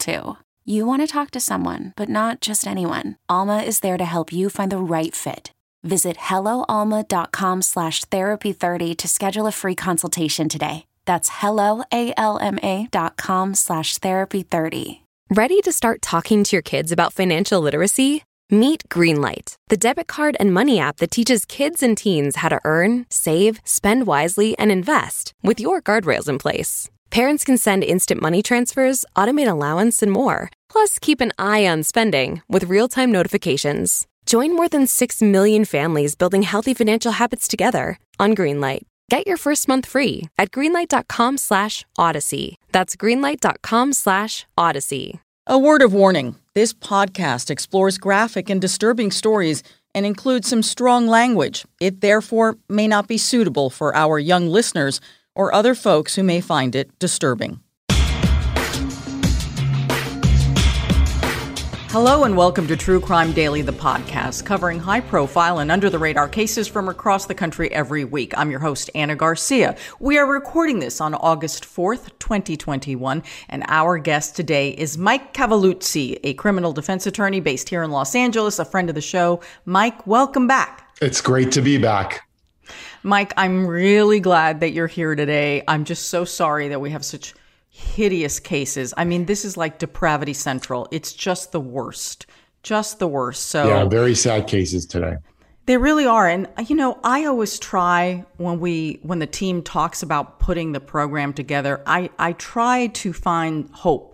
too. You want to talk to someone, but not just anyone. Alma is there to help you find the right fit. Visit helloalma.com slash therapy30 to schedule a free consultation today. That's helloalma.com slash therapy30. Ready to start talking to your kids about financial literacy? Meet Greenlight, the debit card and money app that teaches kids and teens how to earn, save, spend wisely, and invest with your guardrails in place. Parents can send instant money transfers, automate allowance, and more. Plus, keep an eye on spending with real time notifications. Join more than 6 million families building healthy financial habits together on Greenlight. Get your first month free at greenlight.com slash odyssey. That's greenlight.com slash odyssey. A word of warning this podcast explores graphic and disturbing stories and includes some strong language. It therefore may not be suitable for our young listeners or other folks who may find it disturbing. Hello and welcome to True Crime Daily, the podcast covering high profile and under the radar cases from across the country every week. I'm your host, Ana Garcia. We are recording this on August 4th, 2021, and our guest today is Mike Cavalluzzi, a criminal defense attorney based here in Los Angeles, a friend of the show. Mike, welcome back. It's great to be back. Mike, I'm really glad that you're here today. I'm just so sorry that we have such hideous cases. I mean, this is like depravity central. It's just the worst. Just the worst. So Yeah, very sad cases today. They really are. And you know, I always try when we when the team talks about putting the program together, I I try to find hope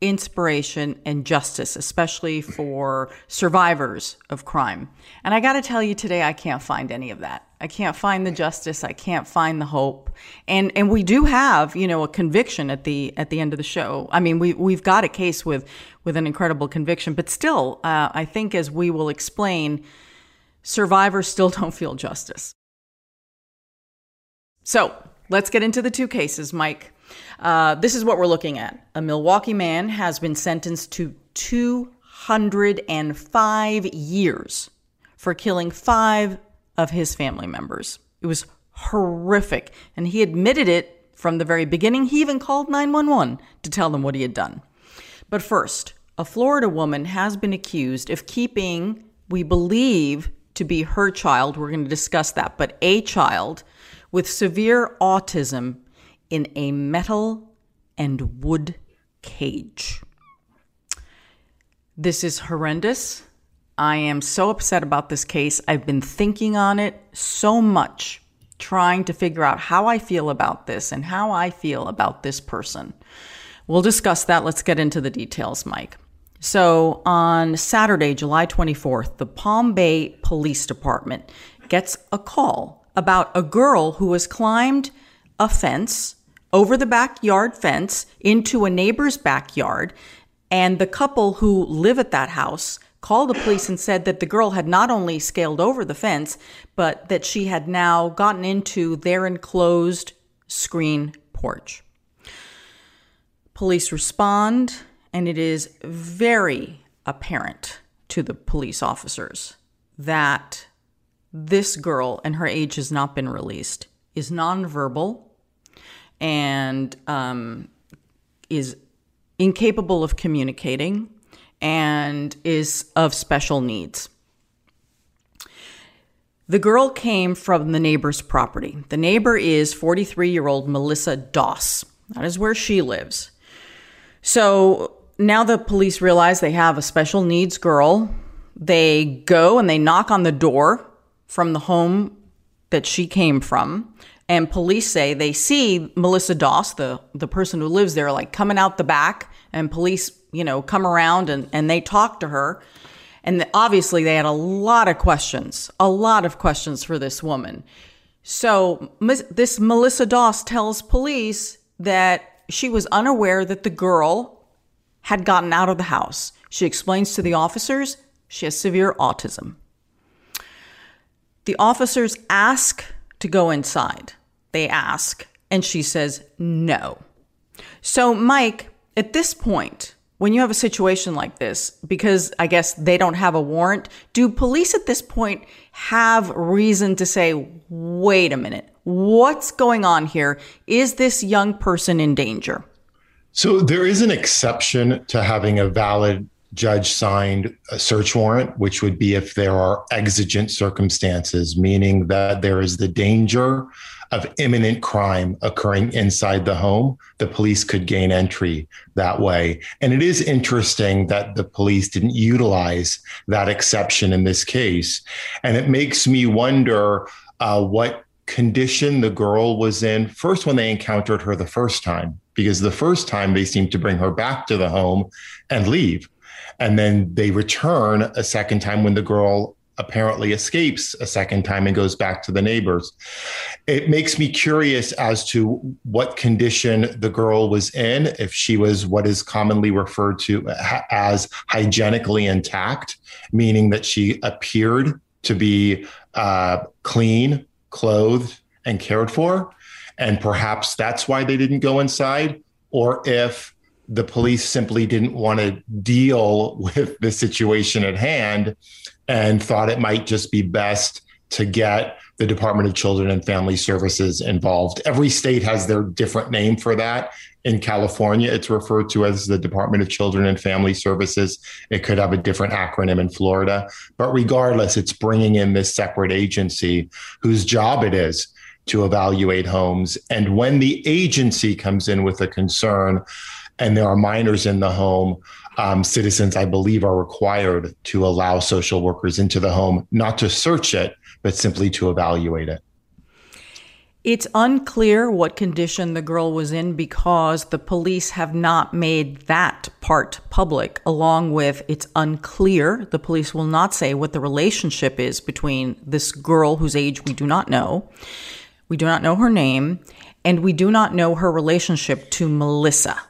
inspiration and justice, especially for survivors of crime. And I got to tell you today, I can't find any of that. I can't find the justice. I can't find the hope. And and we do have, you know, a conviction at the at the end of the show. I mean, we we've got a case with with an incredible conviction, but still, uh, I think as we will explain, survivors still don't feel justice. So let's get into the two cases, Mike. Uh, this is what we're looking at. A Milwaukee man has been sentenced to 205 years for killing five of his family members. It was horrific, and he admitted it from the very beginning. He even called 911 to tell them what he had done. But first, a Florida woman has been accused of keeping, we believe, to be her child. We're going to discuss that, but a child with severe autism in a metal and wood cage. This is horrendous. I am so upset about this case. I've been thinking on it so much, trying to figure out how I feel about this and how I feel about this person. We'll discuss that. Let's get into the details, Mike. So, on Saturday, July 24th, the Palm Bay Police Department gets a call about a girl who has climbed a fence over the backyard fence into a neighbor's backyard. And the couple who live at that house called the police and said that the girl had not only scaled over the fence, but that she had now gotten into their enclosed screen porch. Police respond, and it is very apparent to the police officers that this girl, and her age has not been released, is nonverbal and um, is incapable of communicating and is of special needs. The girl came from the neighbor's property. The neighbor is 43 year old Melissa Doss. That is where she lives. So now the police realize they have a special needs girl. They go and they knock on the door from the home that she came from. And police say they see Melissa Doss, the, the person who lives there, like coming out the back, and police, you know, come around and, and they talk to her. And obviously, they had a lot of questions, a lot of questions for this woman. So, this Melissa Doss tells police that she was unaware that the girl had gotten out of the house. She explains to the officers she has severe autism. The officers ask to go inside. They ask, and she says no. So, Mike, at this point, when you have a situation like this, because I guess they don't have a warrant, do police at this point have reason to say, wait a minute, what's going on here? Is this young person in danger? So there is an exception to having a valid judge signed a search warrant, which would be if there are exigent circumstances, meaning that there is the danger of imminent crime occurring inside the home, the police could gain entry that way. And it is interesting that the police didn't utilize that exception in this case. And it makes me wonder uh, what condition the girl was in first when they encountered her the first time, because the first time they seemed to bring her back to the home and leave. And then they return a second time when the girl apparently escapes a second time and goes back to the neighbors. It makes me curious as to what condition the girl was in, if she was what is commonly referred to as hygienically intact, meaning that she appeared to be uh, clean, clothed, and cared for. And perhaps that's why they didn't go inside, or if the police simply didn't want to deal with the situation at hand and thought it might just be best to get the Department of Children and Family Services involved. Every state has their different name for that. In California, it's referred to as the Department of Children and Family Services. It could have a different acronym in Florida. But regardless, it's bringing in this separate agency whose job it is to evaluate homes. And when the agency comes in with a concern and there are minors in the home, um, citizens, I believe, are required to allow social workers into the home, not to search it, but simply to evaluate it. It's unclear what condition the girl was in because the police have not made that part public, along with it's unclear. The police will not say what the relationship is between this girl whose age we do not know. We do not know her name, and we do not know her relationship to Melissa.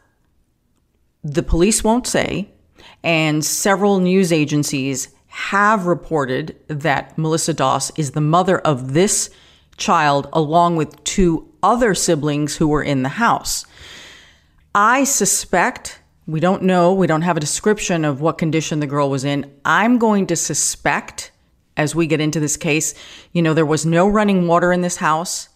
The police won't say, and several news agencies have reported that Melissa Doss is the mother of this child, along with two other siblings who were in the house. I suspect, we don't know, we don't have a description of what condition the girl was in. I'm going to suspect, as we get into this case, you know, there was no running water in this house,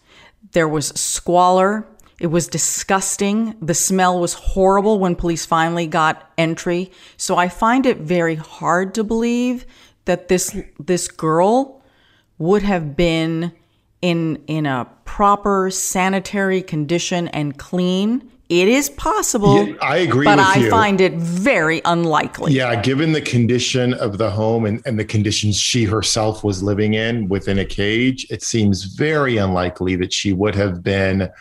there was squalor, it was disgusting. The smell was horrible when police finally got entry. So I find it very hard to believe that this this girl would have been in in a proper sanitary condition and clean. It is possible. Yeah, I agree but I you. find it very unlikely. Yeah, given the condition of the home and, and the conditions she herself was living in within a cage, it seems very unlikely that she would have been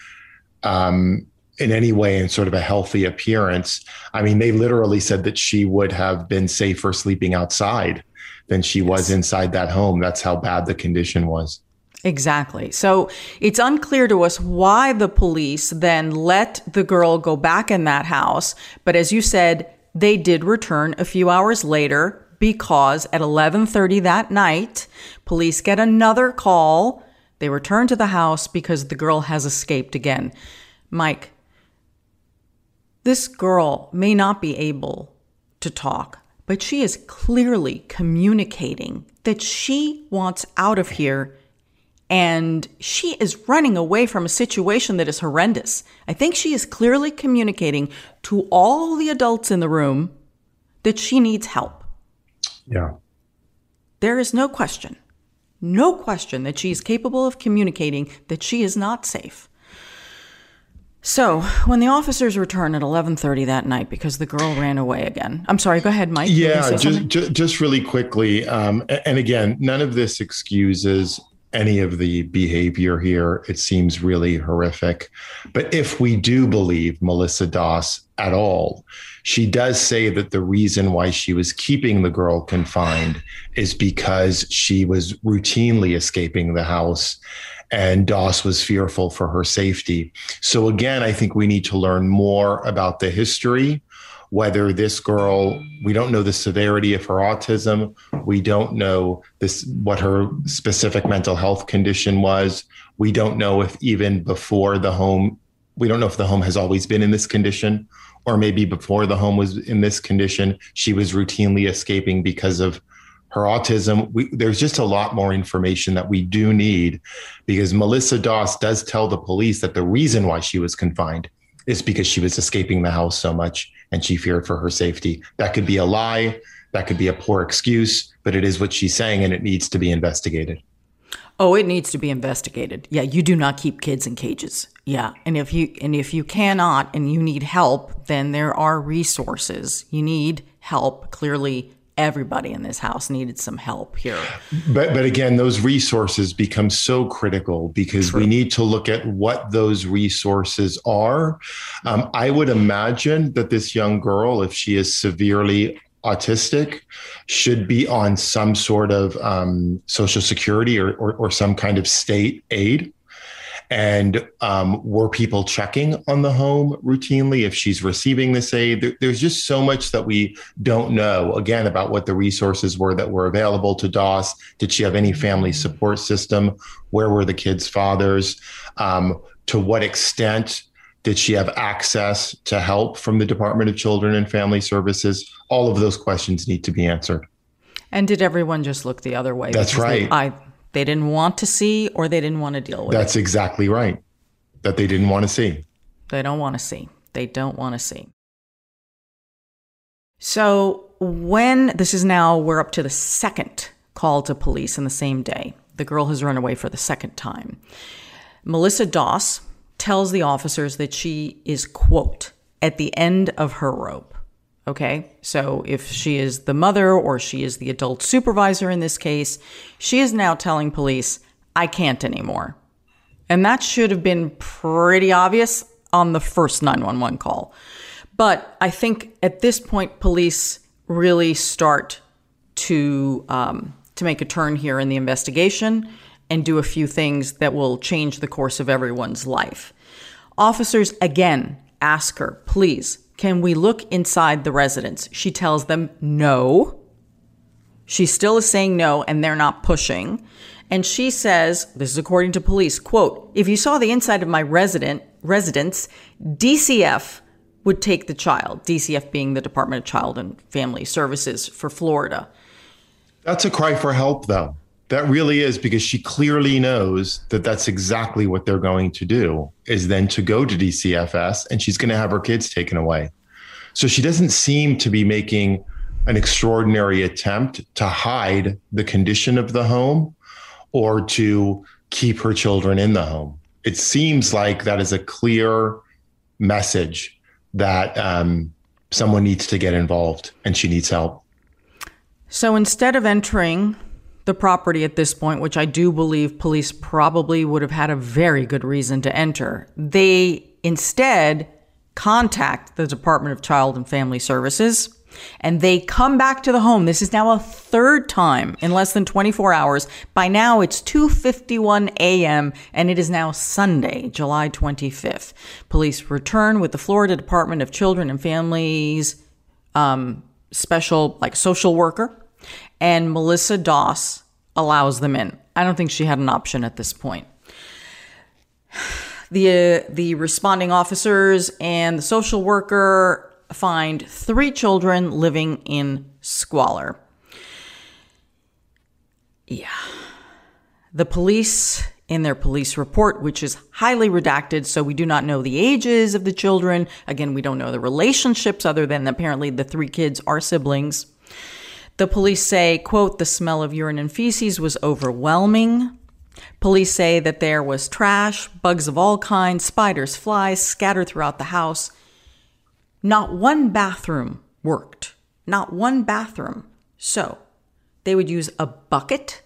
um, in any way in sort of a healthy appearance. I mean, they literally said that she would have been safer sleeping outside than she yes. was inside that home. That's how bad the condition was. Exactly. So it's unclear to us why the police then let the girl go back in that house. But as you said, they did return a few hours later because at 11:30 that night, police get another call they return to the house because the girl has escaped again. Mike, this girl may not be able to talk, but she is clearly communicating that she wants out of here and she is running away from a situation that is horrendous. I think she is clearly communicating to all the adults in the room that she needs help. Yeah. There is no question no question that she is capable of communicating that she is not safe. So, when the officers return at 11:30 that night because the girl ran away again. I'm sorry, go ahead, Mike. Yeah, just, just, just really quickly um, and again, none of this excuses any of the behavior here. It seems really horrific. But if we do believe Melissa Doss at all, she does say that the reason why she was keeping the girl confined is because she was routinely escaping the house and Doss was fearful for her safety. So, again, I think we need to learn more about the history whether this girl, we don't know the severity of her autism. We don't know this, what her specific mental health condition was. We don't know if even before the home, we don't know if the home has always been in this condition or maybe before the home was in this condition, she was routinely escaping because of her autism. We, there's just a lot more information that we do need because Melissa Doss does tell the police that the reason why she was confined is because she was escaping the house so much and she feared for her safety. That could be a lie. That could be a poor excuse, but it is what she's saying and it needs to be investigated. Oh, it needs to be investigated. Yeah, you do not keep kids in cages. Yeah, and if you and if you cannot and you need help, then there are resources. You need help. Clearly, everybody in this house needed some help here. But but again, those resources become so critical because True. we need to look at what those resources are. Um, I would imagine that this young girl, if she is severely autistic should be on some sort of um, social security or, or, or, some kind of state aid. And um, were people checking on the home routinely if she's receiving this aid? There, there's just so much that we don't know, again, about what the resources were that were available to Doss. Did she have any family support system? Where were the kids' fathers? Um, to what extent did she have access to help from the Department of Children and Family Services? All of those questions need to be answered. And did everyone just look the other way? That's right. They, I, they didn't want to see or they didn't want to deal with That's it. exactly right. That they didn't want to see. They don't want to see. They don't want to see. So, when this is now, we're up to the second call to police in the same day. The girl has run away for the second time. Melissa Doss, tells the officers that she is, quote, at the end of her rope. Okay, so if she is the mother or she is the adult supervisor in this case, she is now telling police, I can't anymore. And that should have been pretty obvious on the first 911 call. But I think at this point, police really start to um, to make a turn here in the investigation and do a few things that will change the course of everyone's life. Officers again ask her, please, can we look inside the residence? She tells them no. She still is saying no, and they're not pushing. And she says, this is according to police, quote, if you saw the inside of my resident residence, DCF would take the child, DCF being the Department of Child and Family Services for Florida. That's a cry for help, though. That really is because she clearly knows that that's exactly what they're going to do is then to go to DCFS and she's going to have her kids taken away. So she doesn't seem to be making an extraordinary attempt to hide the condition of the home or to keep her children in the home. It seems like that is a clear message that um, someone needs to get involved and she needs help. So instead of entering the property at this point, which I do believe police probably would have had a very good reason to enter. They instead contact the Department of Child and Family Services and they come back to the home. This is now a third time in less than 24 hours. By now it's 2:51 a.m. and it is now Sunday, July 25th. Police return with the Florida Department of Children and Families um, special like social worker and Melissa Doss allows them in. I don't think she had an option at this point. The, uh, the responding officers and the social worker find three children living in squalor. Yeah. The police, in their police report, which is highly redacted, so we do not know the ages of the children. Again, we don't know the relationships other than apparently the three kids are siblings. The police say, quote, the smell of urine and feces was overwhelming. Police say that there was trash, bugs of all kinds, spiders, flies scattered throughout the house. Not one bathroom worked. Not one bathroom. So they would use a bucket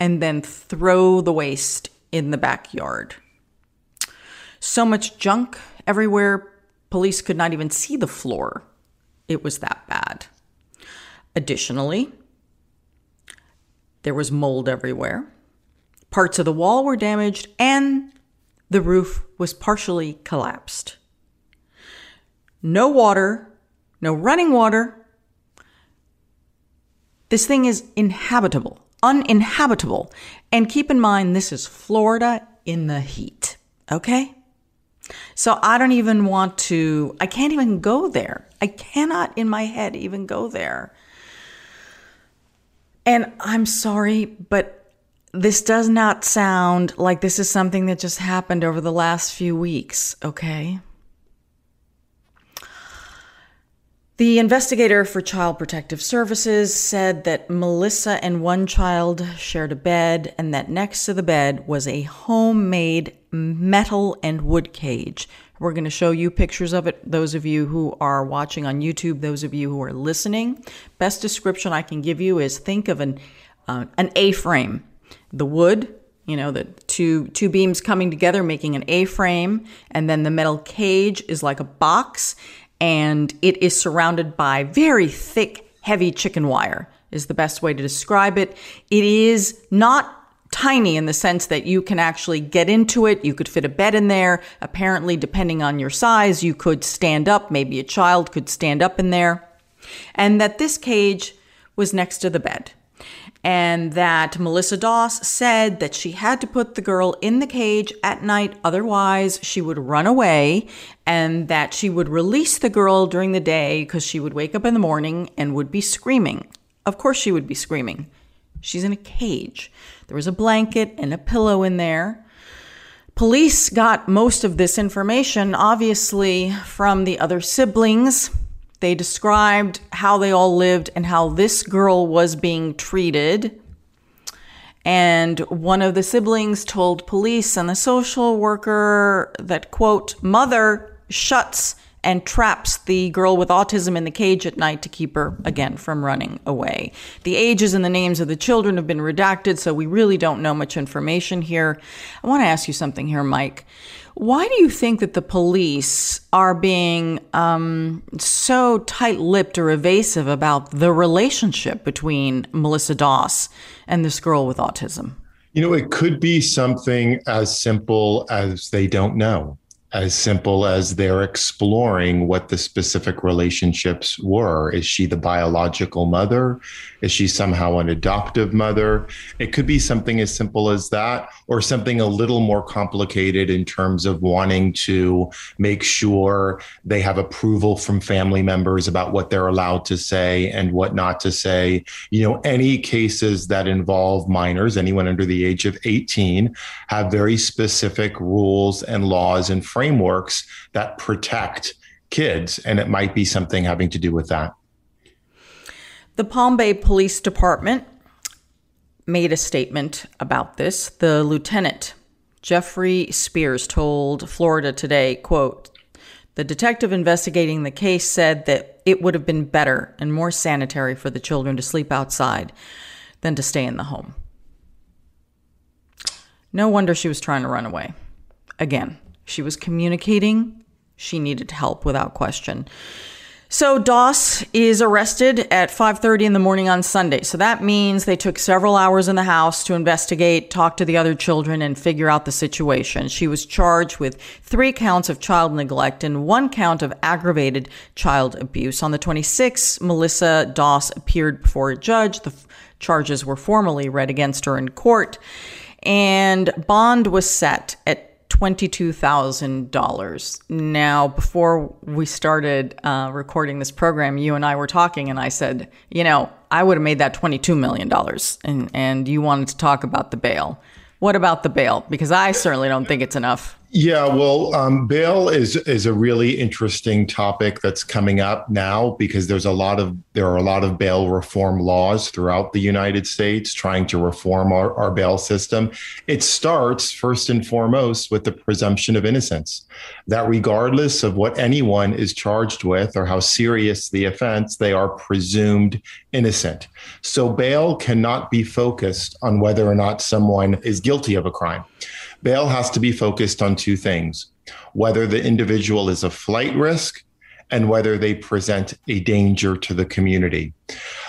and then throw the waste in the backyard. So much junk everywhere, police could not even see the floor. It was that bad. Additionally, there was mold everywhere. Parts of the wall were damaged and the roof was partially collapsed. No water, no running water. This thing is inhabitable, uninhabitable. And keep in mind, this is Florida in the heat, okay? So I don't even want to, I can't even go there. I cannot in my head even go there. And I'm sorry, but this does not sound like this is something that just happened over the last few weeks, okay? The investigator for Child Protective Services said that Melissa and one child shared a bed and that next to the bed was a homemade metal and wood cage. We're going to show you pictures of it, those of you who are watching on YouTube, those of you who are listening. Best description I can give you is think of an, uh, an A frame. The wood, you know, the two, two beams coming together making an A frame, and then the metal cage is like a box and it is surrounded by very thick, heavy chicken wire, is the best way to describe it. It is not tiny in the sense that you can actually get into it. You could fit a bed in there. Apparently, depending on your size, you could stand up. Maybe a child could stand up in there. And that this cage was next to the bed and that Melissa Doss said that she had to put the girl in the cage at night, otherwise, she would run away, and that she would release the girl during the day because she would wake up in the morning and would be screaming. Of course, she would be screaming. She's in a cage. There was a blanket and a pillow in there. Police got most of this information, obviously, from the other siblings they described how they all lived and how this girl was being treated. And one of the siblings told police and the social worker that, quote, mother shuts and traps the girl with autism in the cage at night to keep her, again, from running away. The ages and the names of the children have been redacted, so we really don't know much information here. I want to ask you something here, Mike. Why do you think that the police are being um, so tight lipped or evasive about the relationship between Melissa Doss and this girl with autism? You know, it could be something as simple as they don't know as simple as they're exploring what the specific relationships were. Is she the biological mother? Is she somehow an adoptive mother? It could be something as simple as that, or something a little more complicated in terms of wanting to make sure they have approval from family members about what they're allowed to say and what not to say. You know, any cases that involve minors, anyone under the age of 18, have very specific rules and laws and frameworks frameworks that protect kids. And it might be something having to do with that. The Palm Bay Police Department made a statement about this. The lieutenant, Jeffrey Spears, told Florida Today, quote, the detective investigating the case said that it would have been better and more sanitary for the children to sleep outside than to stay in the home. No wonder she was trying to run away. Again, she was communicating. She needed help without question. So Doss is arrested at 5:30 in the morning on Sunday. So that means they took several hours in the house to investigate, talk to the other children and figure out the situation. She was charged with 3 counts of child neglect and 1 count of aggravated child abuse. On the 26th, Melissa Doss appeared before a judge. The f- charges were formally read against her in court and bond was set at $22,000. Now, before we started uh, recording this program, you and I were talking, and I said, you know, I would have made that $22 million. And, and you wanted to talk about the bail. What about the bail? Because I certainly don't think it's enough. Yeah, well, um, bail is is a really interesting topic that's coming up now because there's a lot of there are a lot of bail reform laws throughout the United States trying to reform our, our bail system. It starts first and foremost with the presumption of innocence, that regardless of what anyone is charged with or how serious the offense, they are presumed innocent. So bail cannot be focused on whether or not someone is guilty of a crime bail has to be focused on two things whether the individual is a flight risk and whether they present a danger to the community.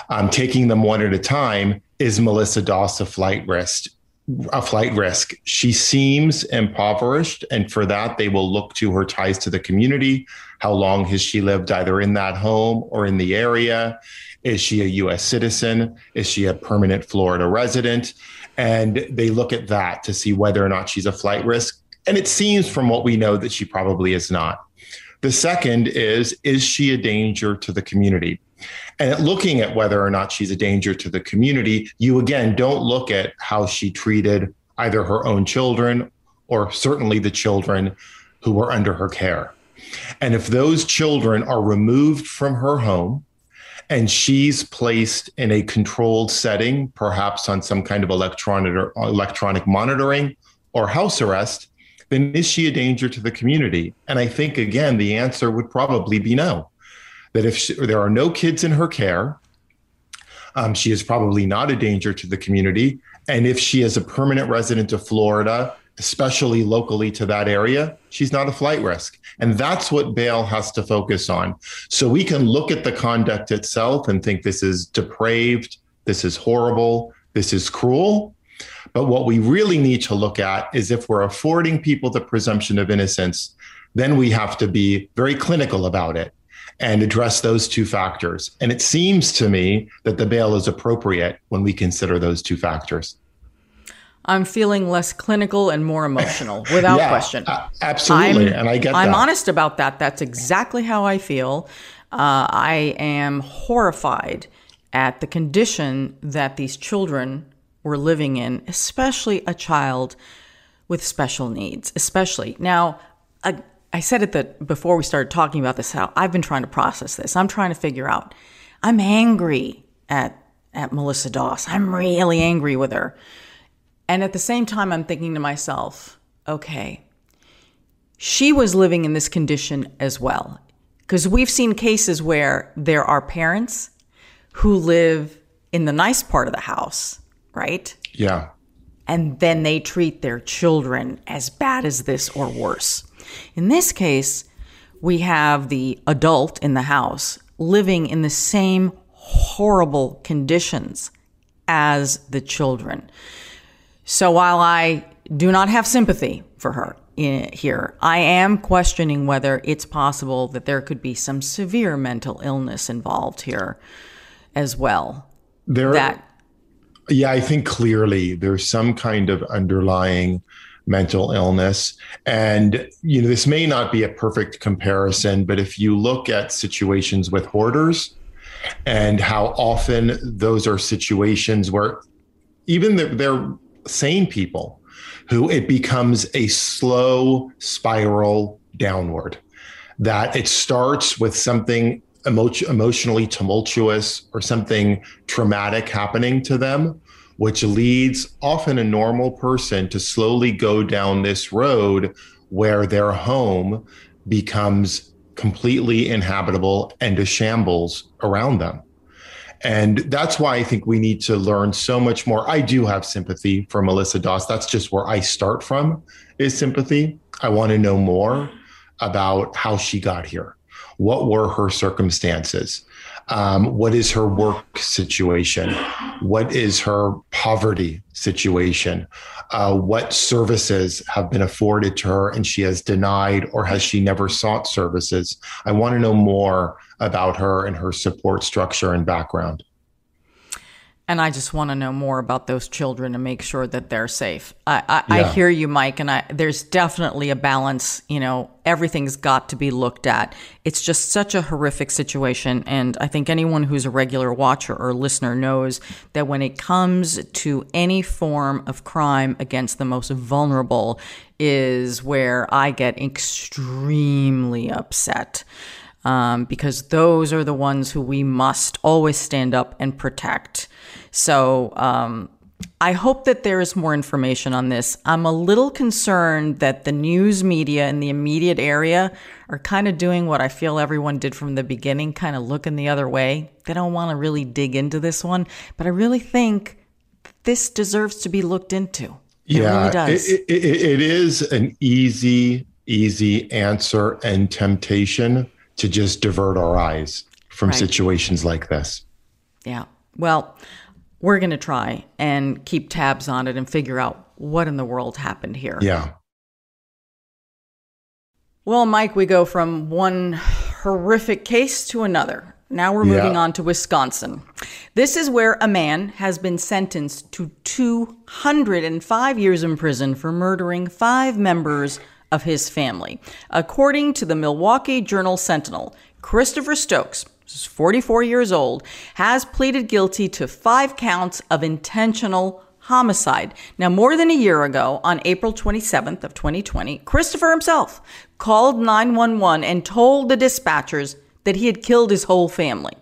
Um, taking them one at a time is Melissa Doss a flight risk? a flight risk. She seems impoverished, and for that, they will look to her ties to the community. How long has she lived either in that home or in the area? Is she a US citizen? Is she a permanent Florida resident? And they look at that to see whether or not she's a flight risk. And it seems from what we know that she probably is not. The second is, is she a danger to the community? And looking at whether or not she's a danger to the community, you again don't look at how she treated either her own children or certainly the children who were under her care. And if those children are removed from her home and she's placed in a controlled setting, perhaps on some kind of electronic electronic monitoring or house arrest, then is she a danger to the community? And I think again the answer would probably be no that if she, there are no kids in her care, um, she is probably not a danger to the community. And if she is a permanent resident of Florida, especially locally to that area, she's not a flight risk. And that's what bail has to focus on. So we can look at the conduct itself and think this is depraved, this is horrible, this is cruel. But what we really need to look at is if we're affording people the presumption of innocence, then we have to be very clinical about it and address those two factors. And it seems to me that the bail is appropriate when we consider those two factors. I'm feeling less clinical and more emotional without yeah, question. Uh, absolutely. I'm, and I get that. I'm that. honest about that. That's exactly how I feel. Uh, I am horrified at the condition that these children were living in, especially a child with special needs, especially. Now, I said it that before we started talking about this, how I've been trying to process this. I'm trying to figure out. I'm angry at at Melissa Doss. I'm really angry with her. And at the same time, I'm thinking to myself, okay, she was living in this condition as well. Because we've seen cases where there are parents who live in the nice part of the house, right? Yeah. And then they treat their children as bad as this or worse. In this case, we have the adult in the house living in the same horrible conditions as the children. So while I do not have sympathy for her here, I am questioning whether it's possible that there could be some severe mental illness involved here as well. There, that, yeah, I think clearly there's some kind of underlying mental illness. And, you know, this may not be a perfect comparison, but if you look at situations with hoarders and how often those are situations where even they're, they're sane people who it becomes a slow spiral downward, that it starts with something emo- emotionally tumultuous or something traumatic happening to them which leads often a normal person to slowly go down this road where their home becomes completely inhabitable and a shambles around them. And that's why I think we need to learn so much more. I do have sympathy for Melissa Doss. That's just where I start from is sympathy. I want to know more about how she got here. What were her circumstances? Um, what is her work situation? What is her poverty situation? Uh, what services have been afforded to her and she has denied or has she never sought services? I want to know more about her and her support structure and background. And I just want to know more about those children and make sure that they're safe. I, I, yeah. I, hear you, Mike, and I, there's definitely a balance. You know, everything's got to be looked at. It's just such a horrific situation. And I think anyone who's a regular watcher or listener knows that when it comes to any form of crime against the most vulnerable, is where I get extremely upset um, because those are the ones who we must always stand up and protect. So um, I hope that there is more information on this. I'm a little concerned that the news media in the immediate area are kind of doing what I feel everyone did from the beginning, kind of looking the other way. They don't want to really dig into this one, but I really think this deserves to be looked into. It yeah, really does. It, it, it is an easy, easy answer and temptation to just divert our eyes from right. situations like this. Yeah. Well, we're going to try and keep tabs on it and figure out what in the world happened here. Yeah. Well, Mike, we go from one horrific case to another. Now we're moving Yeah. on to Wisconsin. This is where a man has been sentenced to 205 years in prison for murdering five members of his family. According to the Milwaukee Journal Sentinel, Christopher Stokes, who's 44 years old, has pleaded guilty to five counts of intentional homicide. Now, more than a year ago, on April 27th of 2020, Christopher himself called 911 and told the dispatchers that he had killed his whole family.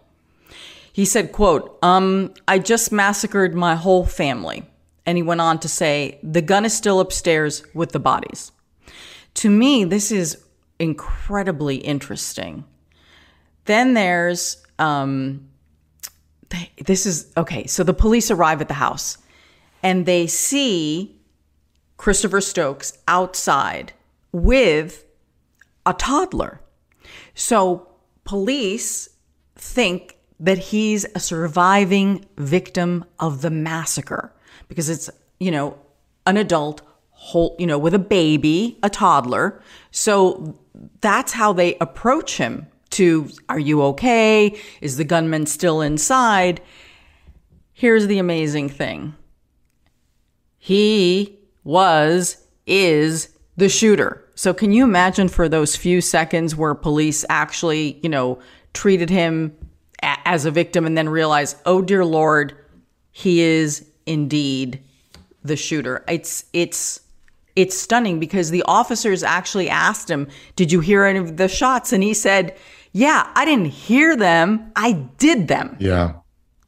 He said, quote, um, I just massacred my whole family. And he went on to say, the gun is still upstairs with the bodies. To me, this is incredibly interesting. Then there's, um, they, this is, okay, so the police arrive at the house and they see Christopher Stokes outside with a toddler. So police think that he's a surviving victim of the massacre because it's, you know, an adult whole, you know, with a baby, a toddler. So that's how they approach him to are you okay? Is the gunman still inside? Here's the amazing thing. He was, is the shooter. So can you imagine for those few seconds where police actually, you know, treated him a- as a victim and then realized, oh dear Lord, he is indeed the shooter. It's, it's, it's stunning because the officers actually asked him, Did you hear any of the shots? And he said, Yeah, I didn't hear them. I did them. Yeah.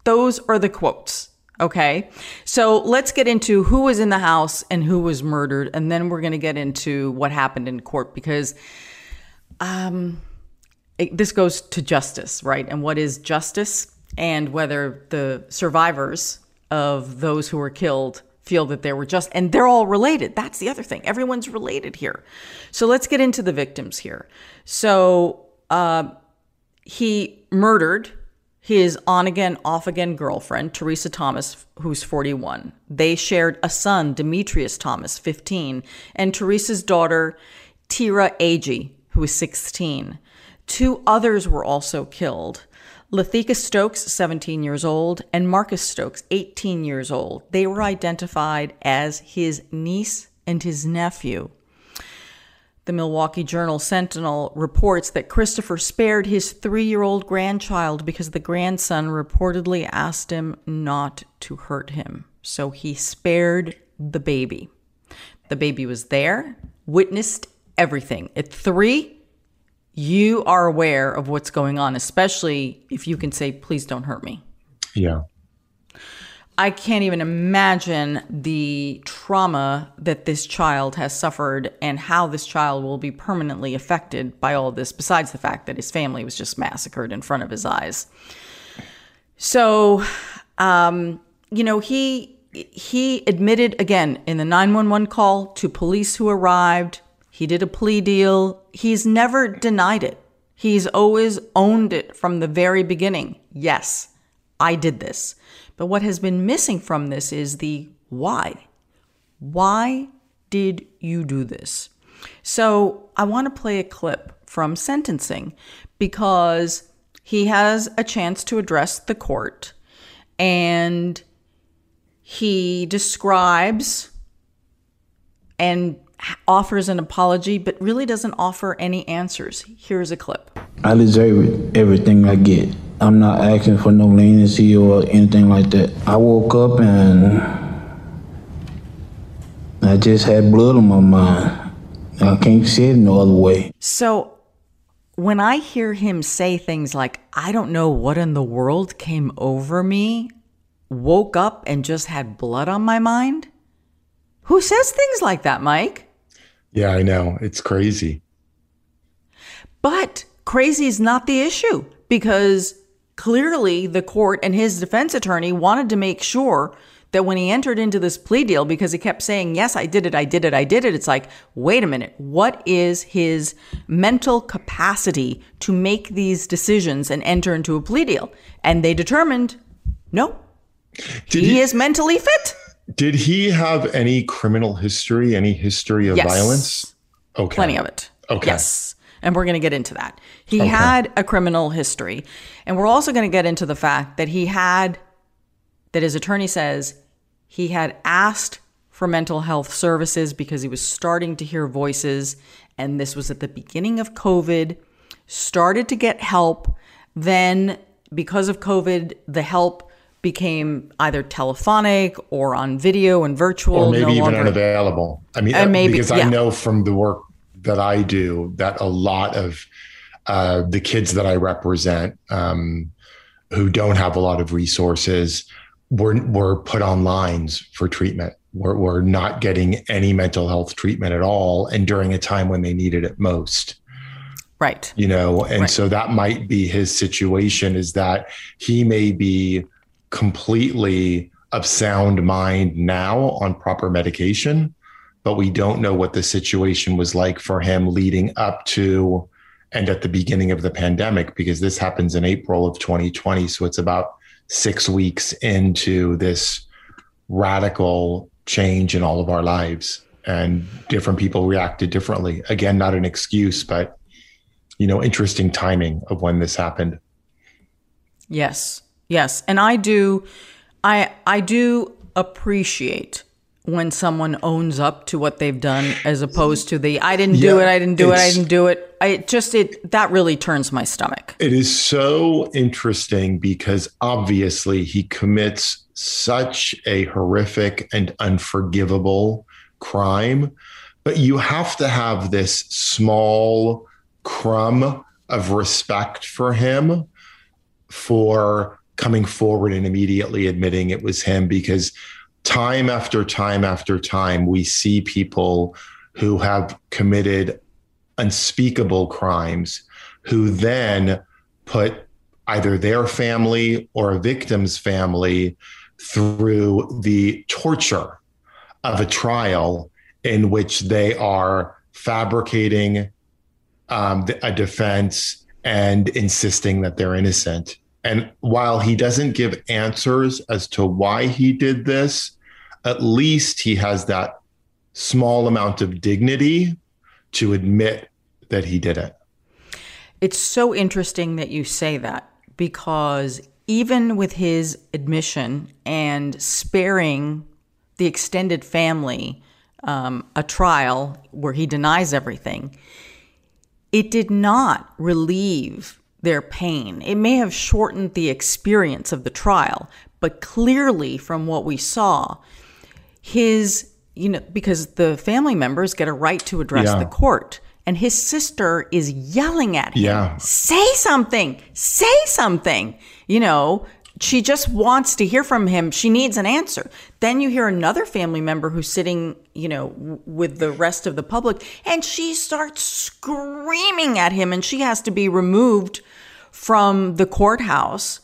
Those are the quotes. Okay. So let's get into who was in the house and who was murdered. And then we're going to get into what happened in court because um, it, this goes to justice, right? And what is justice and whether the survivors of those who were killed feel that they were just, and they're all related. That's the other thing. Everyone's related here. So let's get into the victims here. So, uh, he murdered his on again, off again girlfriend, Teresa Thomas, who's 41. They shared a son, Demetrius Thomas, 15, and Teresa's daughter, Tira Agee, who was 16. Two others were also killed. Lathika Stokes, 17 years old, and Marcus Stokes, 18 years old. They were identified as his niece and his nephew. The Milwaukee Journal Sentinel reports that Christopher spared his three year old grandchild because the grandson reportedly asked him not to hurt him. So he spared the baby. The baby was there, witnessed everything. At three, you are aware of what's going on, especially if you can say, please don't hurt me. Yeah. I can't even imagine the trauma that this child has suffered and how this child will be permanently affected by all this, besides the fact that his family was just massacred in front of his eyes. So, um, you know, he he admitted again in the 911 call to police who arrived. He did a plea deal. He's never denied it. He's always owned it from the very beginning. Yes, I did this. But what has been missing from this is the why. Why did you do this? So I want to play a clip from sentencing because he has a chance to address the court and he describes and offers an apology, but really doesn't offer any answers. Here's a clip. I deserve everything I get. I'm not asking for no leniency or anything like that. I woke up and I just had blood on my mind. I can't say it no other way. So when I hear him say things like, I don't know what in the world came over me, woke up and just had blood on my mind, who says things like that, Mike? Yeah, I know. It's crazy. But crazy is not the issue because clearly the court and his defense attorney wanted to make sure that when he entered into this plea deal, because he kept saying, Yes, I did it, I did it, I did it, it's like, wait a minute, what is his mental capacity to make these decisions and enter into a plea deal? And they determined, no, He, he, is mentally fit. Did he have any criminal history, any history of yes. violence? Okay. Plenty of it. Okay. Yes. And we're going to get into that. He okay. had a criminal history. And we're also going to get into the fact that he had, that his attorney says, he had asked for mental health services because he was starting to hear voices. And this was at the beginning of COVID, started to get help. Then, because of COVID, the help became either telephonic or on video and virtual, or maybe no even longer. unavailable. I mean, and maybe, because yeah. I know from the work that I do that a lot of uh, the kids that I represent um, who don't have a lot of resources were were put on lines for treatment were, were not getting any mental health treatment at all and during a time when they needed it most right you know and right. so that might be his situation is that he may be completely of sound mind now on proper medication but we don't know what the situation was like for him leading up to and at the beginning of the pandemic because this happens in April of 2020 so it's about 6 weeks into this radical change in all of our lives and different people reacted differently. Again not an excuse but you know interesting timing of when this happened. Yes yes and i do i i do appreciate when someone owns up to what they've done as opposed to the i didn't do yeah, it i didn't do it i didn't do it. I just it that really turns my stomach. It is so interesting because obviously he commits such a horrific and unforgivable crime, but you have to have this small crumb of respect for him for coming forward and immediately admitting it was him because time after time after time we see people who have committed unspeakable crimes who then put either their family or a victim's family through the torture of a trial in which they are fabricating um, a defense and insisting that they're innocent. And while he doesn't give answers as to why he did this, at least he has that small amount of dignity to admit that he did it. It's so interesting that you say that because even with his admission and sparing the extended family um, a trial where he denies everything, it did not relieve their pain. It may have shortened the experience of the trial, but clearly from what we saw, his, you know, because the family members get a right to address yeah. the court and his sister is yelling at him. Yeah. Say something. Say something. You know, she just wants to hear from him. She needs an answer. Then you hear another family member who's sitting, you know, w- with the rest of the public, and she starts screaming at him, and she has to be removed from the courthouse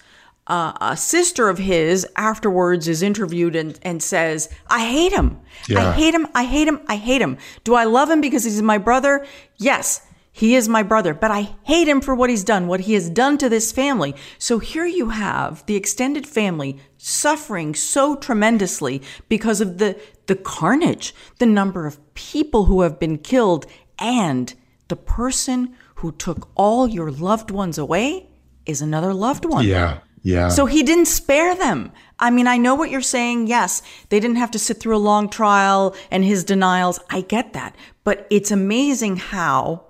uh, a sister of his afterwards is interviewed and, and says, I hate him. Yeah. I hate him. I hate him. I hate him. Do I love him because he's my brother? Yes, he is my brother, but I hate him for what he's done, what he has done to this family. So here you have the extended family suffering so tremendously because of the, the carnage, the number of people who have been killed, and the person who took all your loved ones away is another loved one. Yeah. Yeah. So he didn't spare them. I mean, I know what you're saying. Yes, they didn't have to sit through a long trial and his denials. I get that. But it's amazing how,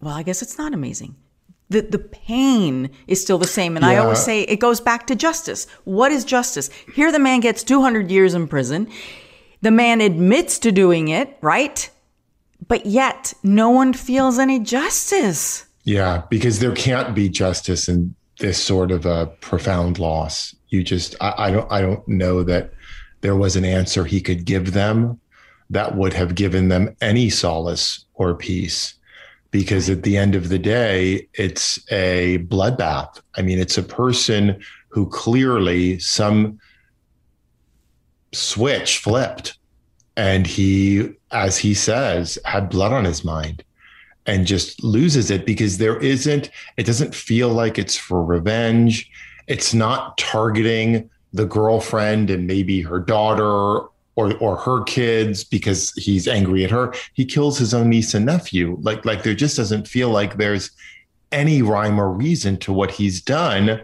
well, I guess it's not amazing. The, the pain is still the same. And yeah. I always say it goes back to justice. What is justice? Here, the man gets 200 years in prison. The man admits to doing it, right? But yet, no one feels any justice. Yeah, because there can't be justice in this sort of a profound loss. You just, I, I don't, I don't know that there was an answer he could give them that would have given them any solace or peace because at the end of the day, it's a bloodbath. I mean, it's a person who clearly some switch flipped and he, as he says, had blood on his mind and just loses it because there isn't, it doesn't feel like it's for revenge. It's not targeting the girlfriend and maybe her daughter or or her kids because he's angry at her. He kills his own niece and nephew. Like like there just doesn't feel like there's any rhyme or reason to what he's done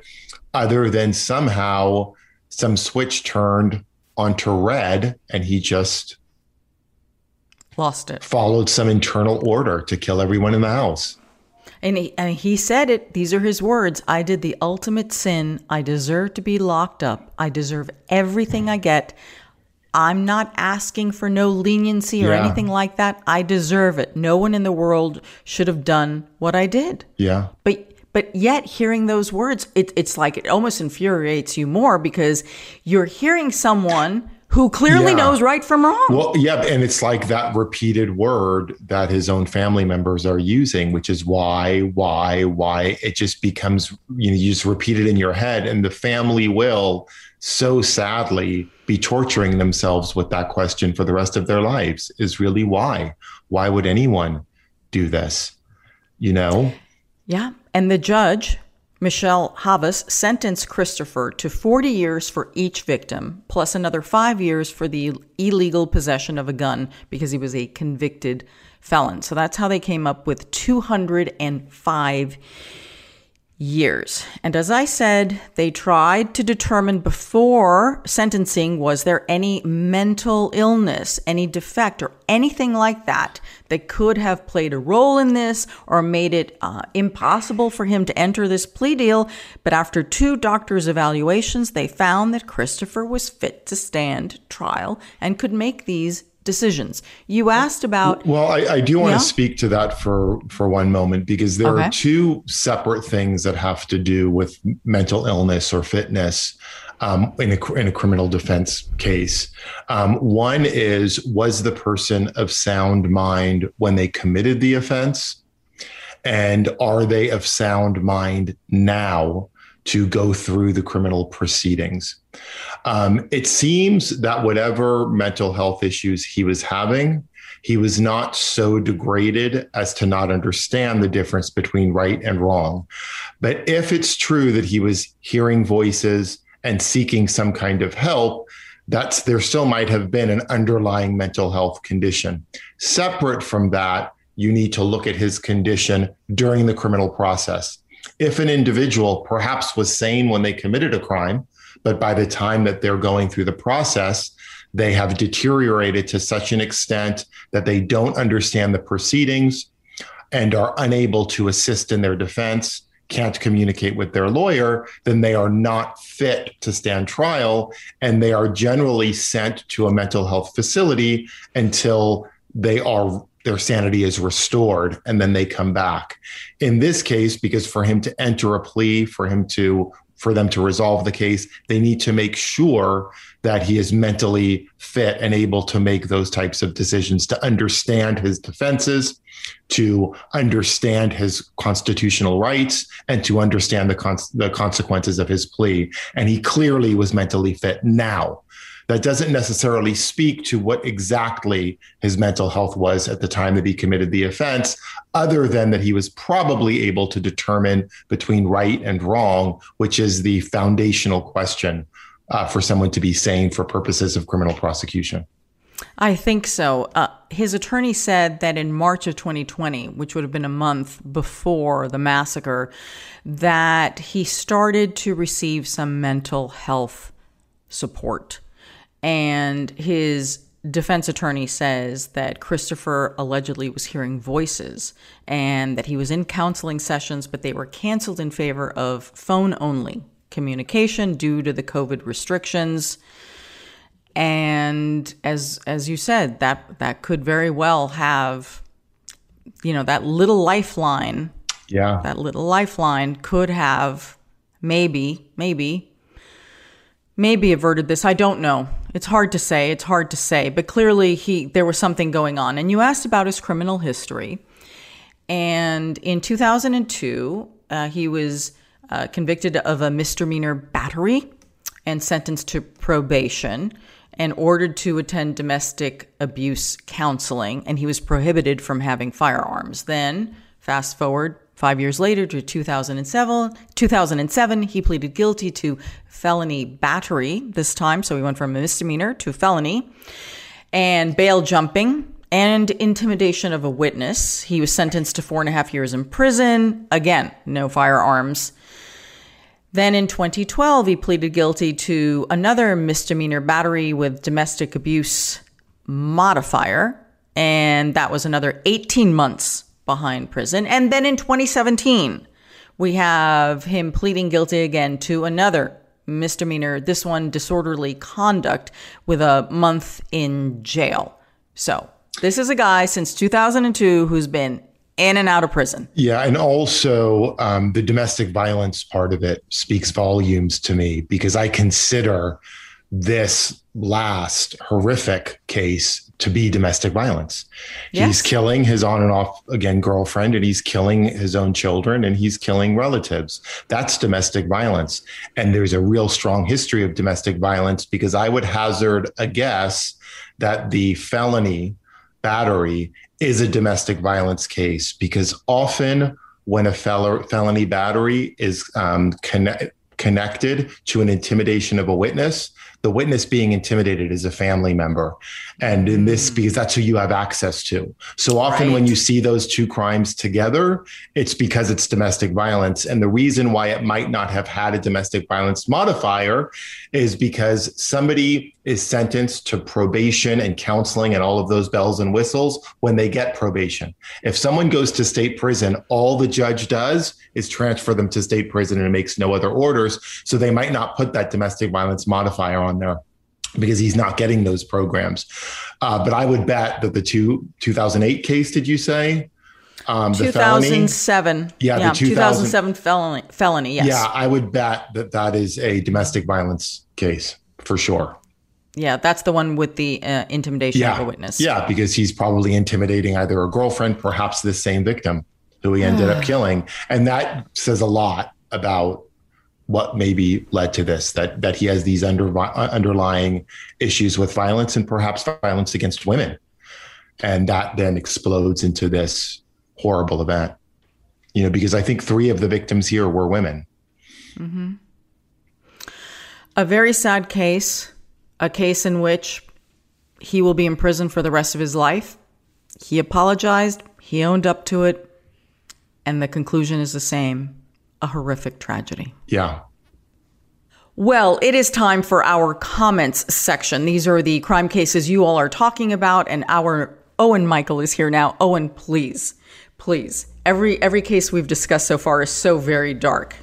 other than somehow some switch turned onto red and he just lost it. Followed some internal order to kill everyone in the house. And he, and he said it, these are his words I did the ultimate sin. I deserve to be locked up. I deserve everything I get. I'm not asking for no leniency or yeah. anything like that. I deserve it. No one in the world should have done what I did. Yeah. But but yet hearing those words, it, it's like it almost infuriates you more because you're hearing someone who clearly yeah. knows right from wrong. Well, yeah, and it's like that repeated word that his own family members are using, which is why, why, why. It just becomes you know you just repeat it in your head, and the family will so sadly be torturing themselves with that question for the rest of their lives. Is really why? Why would anyone do this? You know? Yeah, and the judge Michelle Havas sentenced Christopher to 40 years for each victim, plus another five years for the illegal possession of a gun because he was a convicted felon. So that's how they came up with 205 years. And as I said, they tried to determine before sentencing was there any mental illness, any defect, or anything like that that could have played a role in this or made it uh, impossible for him to enter this plea deal. But after two doctors' evaluations, they found that Christopher was fit to stand trial and could make these decisions. You asked about. Well, I, I do want yeah? to speak to that for for one moment because there okay. are two separate things that have to do with mental illness or fitness. Um, in, a, in a criminal defense case. Um, one is was the person of sound mind when they committed the offense? And are they of sound mind now to go through the criminal proceedings. Um, it seems that whatever mental health issues he was having, he was not so degraded as to not understand the difference between right and wrong. But if it's true that he was hearing voices and seeking some kind of help, that's there still might have been an underlying mental health condition. Separate from that, you need to look at his condition during the criminal process if an individual perhaps was sane when they committed a crime, but by the time that they're going through the process, they have deteriorated to such an extent that they don't understand the proceedings and are unable to assist in their defense, can't communicate with their lawyer, then they are not fit to stand trial. And they are generally sent to a mental health facility until they are their sanity is restored and then they come back. In this case, because for him to enter a plea, for him to for them to resolve the case, they need to make sure that he is mentally fit and able to make those types of decisions, to understand his defenses, to understand his constitutional rights, and to understand the, con- the consequences of his plea. And he clearly was mentally fit now that doesn't necessarily speak to what exactly his mental health was at the time that he committed the offense, other than that he was probably able to determine between right and wrong, which is the foundational question uh, for someone to be sane for purposes of criminal prosecution. I think so. Uh, his attorney said that in March of 2020, which would have been a month before the massacre, that he started to receive some mental health support. And his defense attorney says that Christopher allegedly was hearing voices and that he was in counseling sessions, but they were canceled in favor of phone only communication due to the COVID restrictions. And as as you said, that that could very well have, you know, that little lifeline. Yeah. That little lifeline could have maybe, maybe maybe averted this. I don't know. It's hard to say. It's hard to say. But clearly, he there was something going on. And you asked about his criminal history. And in 2002, uh, he was uh, convicted of a misdemeanor battery and sentenced to probation and ordered to attend domestic abuse counseling. And he was prohibited from having firearms. Then, fast forward Five years later, to 2007, 2007, he pleaded guilty to felony battery this time. So he went from a misdemeanor to felony and bail jumping and intimidation of a witness. He was sentenced to four and a half years in prison. Again, no firearms. Then in 2012, he pleaded guilty to another misdemeanor battery with domestic abuse modifier. And that was another 18 months behind prison. And then in 2017, we have him pleading guilty again to another misdemeanor, this one disorderly conduct with a month in jail. So, this is a guy since 2002 who's been in and out of prison. Yeah. And also, um, the domestic violence part of it speaks volumes to me because I consider this last horrific case to be domestic violence. Yes. He's killing his on and off again girlfriend and he's killing his own children and he's killing relatives. That's domestic violence. And there's a real strong history of domestic violence because I would hazard a guess that the felony battery is a domestic violence case because often when a fel- felony battery is um, conne- connected to an intimidation of a witness, the witness being intimidated is a family member. And in this, mm. because that's who you have access to. So often right. when you see those two crimes together, it's because it's domestic violence. And the reason why it might not have had a domestic violence modifier is because somebody is sentenced to probation and counseling and all of those bells and whistles when they get probation. If someone goes to state prison, all the judge does is transfer them to state prison and makes no other orders. So they might not put that domestic violence modifier on there because he's not getting those programs. Uh, but I would bet that the two 2008 case, did you say? Um, 2007. Felony, yeah, yeah, the 2007 felony, felony. Yes. Yeah, I would bet that that is a domestic violence case for sure. Yeah, that's the one with the uh, intimidation yeah. of a witness. Yeah, because he's probably intimidating either a girlfriend, perhaps the same victim who he ended up killing, and that says a lot about what maybe led to this that that he has these under, underlying issues with violence and perhaps violence against women and that then explodes into this horrible event you know because i think three of the victims here were women mm-hmm. a very sad case a case in which he will be in prison for the rest of his life he apologized he owned up to it and the conclusion is the same a horrific tragedy. Yeah. Well, it is time for our comments section. These are the crime cases you all are talking about, and our Owen Michael is here now. Owen, please, please. Every every case we've discussed so far is so very dark.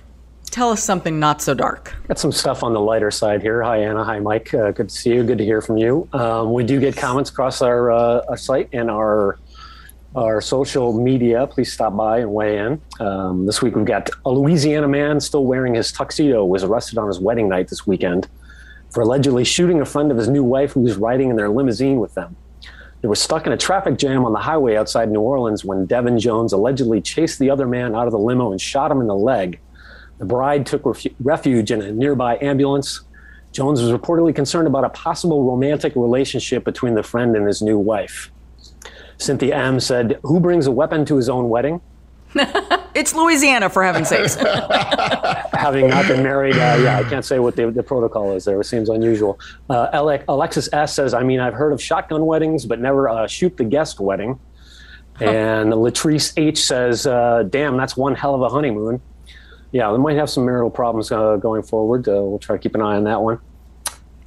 Tell us something not so dark. Got some stuff on the lighter side here. Hi, Ana. Hi, Mike. Uh, good to see you. Good to hear from you. Um, we do get comments across our, uh, our site and our our social media. Please stop by and weigh in. Um, this week we've got a Louisiana man still wearing his tuxedo was arrested on his wedding night this weekend for allegedly shooting a friend of his new wife who was riding in their limousine with them. They were stuck in a traffic jam on the highway outside New Orleans when Devin Jones allegedly chased the other man out of the limo and shot him in the leg. The bride took refu- refuge in a nearby ambulance. Jones was reportedly concerned about a possible romantic relationship between the friend and his new wife. Cynthia M said, Who brings a weapon to his own wedding? it's Louisiana, for heaven's sakes. Having not been married, uh, yeah, I can't say what the, the protocol is there. It seems unusual. Uh, Alexis S says, I mean, I've heard of shotgun weddings, but never a shoot the guest wedding. And Latrice H says, uh, damn, that's one hell of a honeymoon. Yeah, we might have some marital problems uh, going forward. Uh, we'll try to keep an eye on that one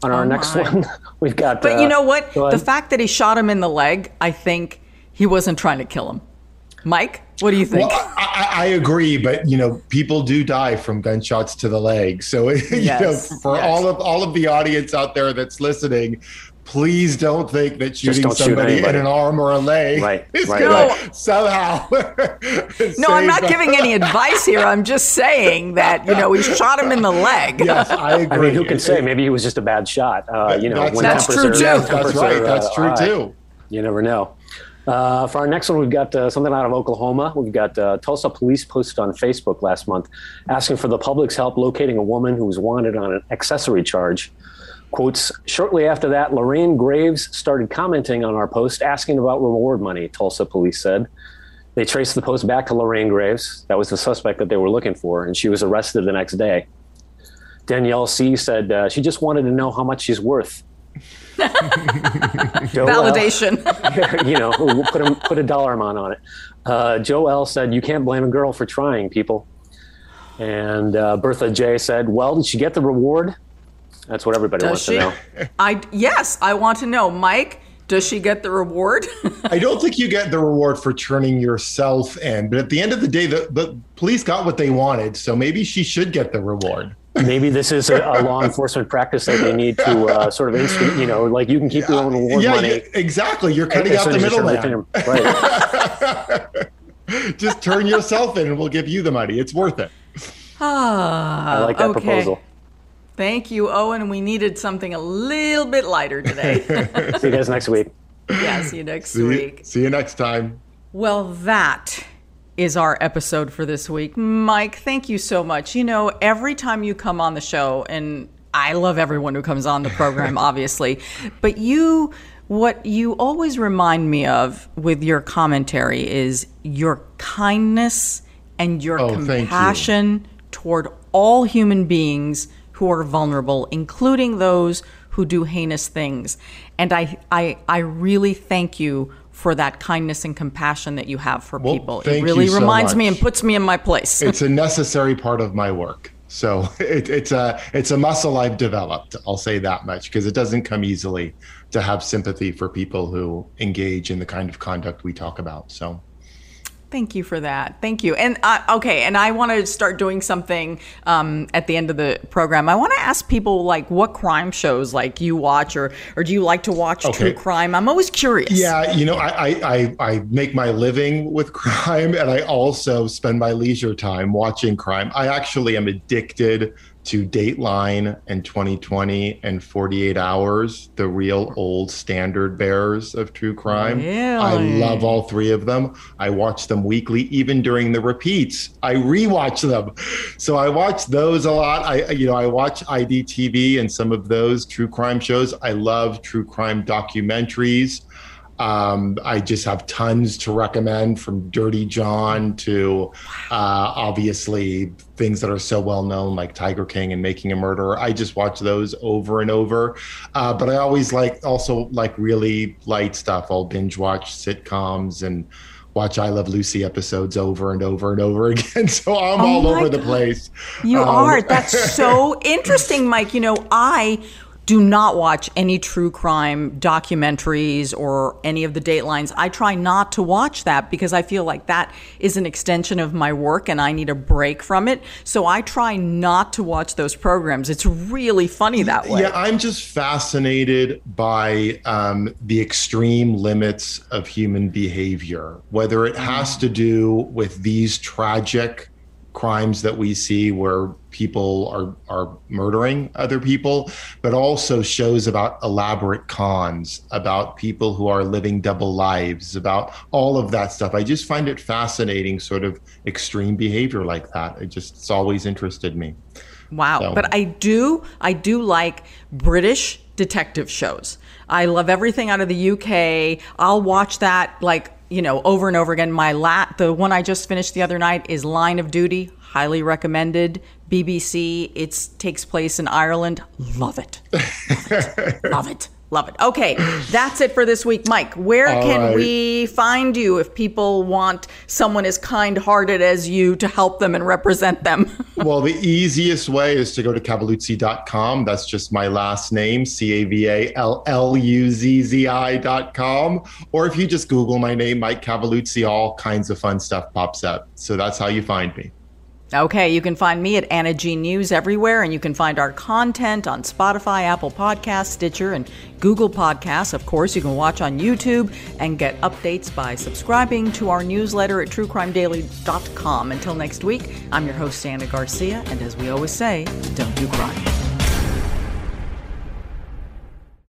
on our oh next one, we've got. But uh, you know what? The fact that he shot him in the leg, I think he wasn't trying to kill him. Mike, what do you think? Well, I, I, agree, but you know, people do die from gunshots to the leg. So you yes, know, for yes. all of all of the audience out there that's listening, please don't think that shooting somebody shoot in an arm or a leg right, is right, going right. to somehow. no, I'm not giving any advice here. I'm just saying that you know he shot him in the leg. Yes, I agree. I mean, who can say? Maybe he was just a bad shot. Uh, you know, that's, that's true too. That's right. That's uh, true too. You never know. Uh, for our next one, we've got uh, something out of Oklahoma. We've got uh, Tulsa police posted on Facebook last month asking for the public's help locating a woman who was wanted on an accessory charge. Quotes Shortly after that, Lorraine Graves started commenting on our post asking about reward money, Tulsa police said. They traced the post back to Lorraine Graves. That was the suspect that they were looking for, and she was arrested the next day. Danielle C said uh, she just wanted to know how much she's worth. Validation. you know, put a, put a dollar amount on it. Uh, Joe L said, You can't blame a girl for trying, people. And uh, Bertha J said, Well, did she get the reward? That's what everybody Does wants she? to know. I yes, I want to know, Mike. Does she get the reward? I don't think you get the reward for turning yourself in, but at the end of the day, the, the police got what they wanted, so maybe she should get the reward. Maybe this is a, a law enforcement practice that they need to uh, sort of instant, you know, like you can keep your own reward yeah, money. yeah, exactly. You're cutting out the as middleman. Right. Just turn yourself in, and we'll give you the money. It's worth it. ah, I like that okay. proposal. Thank you, Owen. We needed something a little bit lighter today. See you guys next week. yeah, see you next See, week. see you next time. Well, that is our episode for this week. Mike, thank you so much. You know, every time you come on the show, and I love everyone who comes on the program, obviously, but you, what you always remind me of with your commentary is your kindness and your Oh, thank you. compassion toward all human beings who are vulnerable, including those who do heinous things. And I, I, I really thank you for that kindness and compassion that you have for Well, people. It really so reminds me and puts me in my place. It's a necessary part of my work. So it, it's a it's a muscle I've developed. I'll say that much because it doesn't come easily to have sympathy for people who engage in the kind of conduct we talk about. So Thank you for that. Thank you. And uh, okay, and I want to start doing something um, at the end of the program. I want to ask people like what crime shows like you watch, or or do you like to watch true crime? I'm always curious. Yeah, you know, I, I I I make my living with crime, and I also spend my leisure time watching crime. I actually am addicted to Dateline and 2020 and 48 Hours, the real old standard bearers of true crime. I love all three of them. I watch them weekly, even during the repeats. I rewatch them, so I watch those a lot. I you know I watch IDTV and some of those true crime shows. I love true crime documentaries. Um, I just have tons to recommend from Dirty John to uh, obviously things that are so well known like Tiger King and Making a Murderer. I just watch those over and over. Uh, but I always like also like really light stuff. I'll binge watch sitcoms and watch I Love Lucy episodes over and over and over again. So I'm Oh all over the place. You Um, are. That's so interesting, Mike. You know, I do not watch any true crime documentaries or any of the datelines. I try not to watch that because I feel like that is an extension of my work and I need a break from it. So I try not to watch those programs. It's really funny that way. Yeah, I'm just fascinated by um, the extreme limits of human behavior, whether it has to do with these tragic crimes that we see where people are are murdering other people, but also shows about elaborate cons, about people who are living double lives, about all of that stuff. I just find it fascinating, sort of extreme behavior like that. It just it's always interested me. Wow. So- But I do I do like British detective shows. I love everything out of the UK. I'll watch that like, you know, over and over again. My lat the one I just finished the other night is Line of Duty, highly recommended. BBC. It takes place in Ireland. Love it. Love it. Love it. Love it. Okay, that's it for this week. Mike, where All can right. we find you if people want someone as kind hearted as you to help them and represent them? well, the easiest way is to go to cavalluzzi.com. That's just my last name, C A V A L L U Z Z I.com. Or if you just Google my name, Mike Cavalluzzi, all kinds of fun stuff pops up. So that's how you find me. Okay, you can find me at Ana G News everywhere, and you can find our content on Spotify, Apple Podcasts, Stitcher, and Google Podcasts. Of course, you can watch on YouTube and get updates by subscribing to our newsletter at truecrimedaily.com. Until next week, I'm your host, Ana Garcia, and as we always say, don't do crime.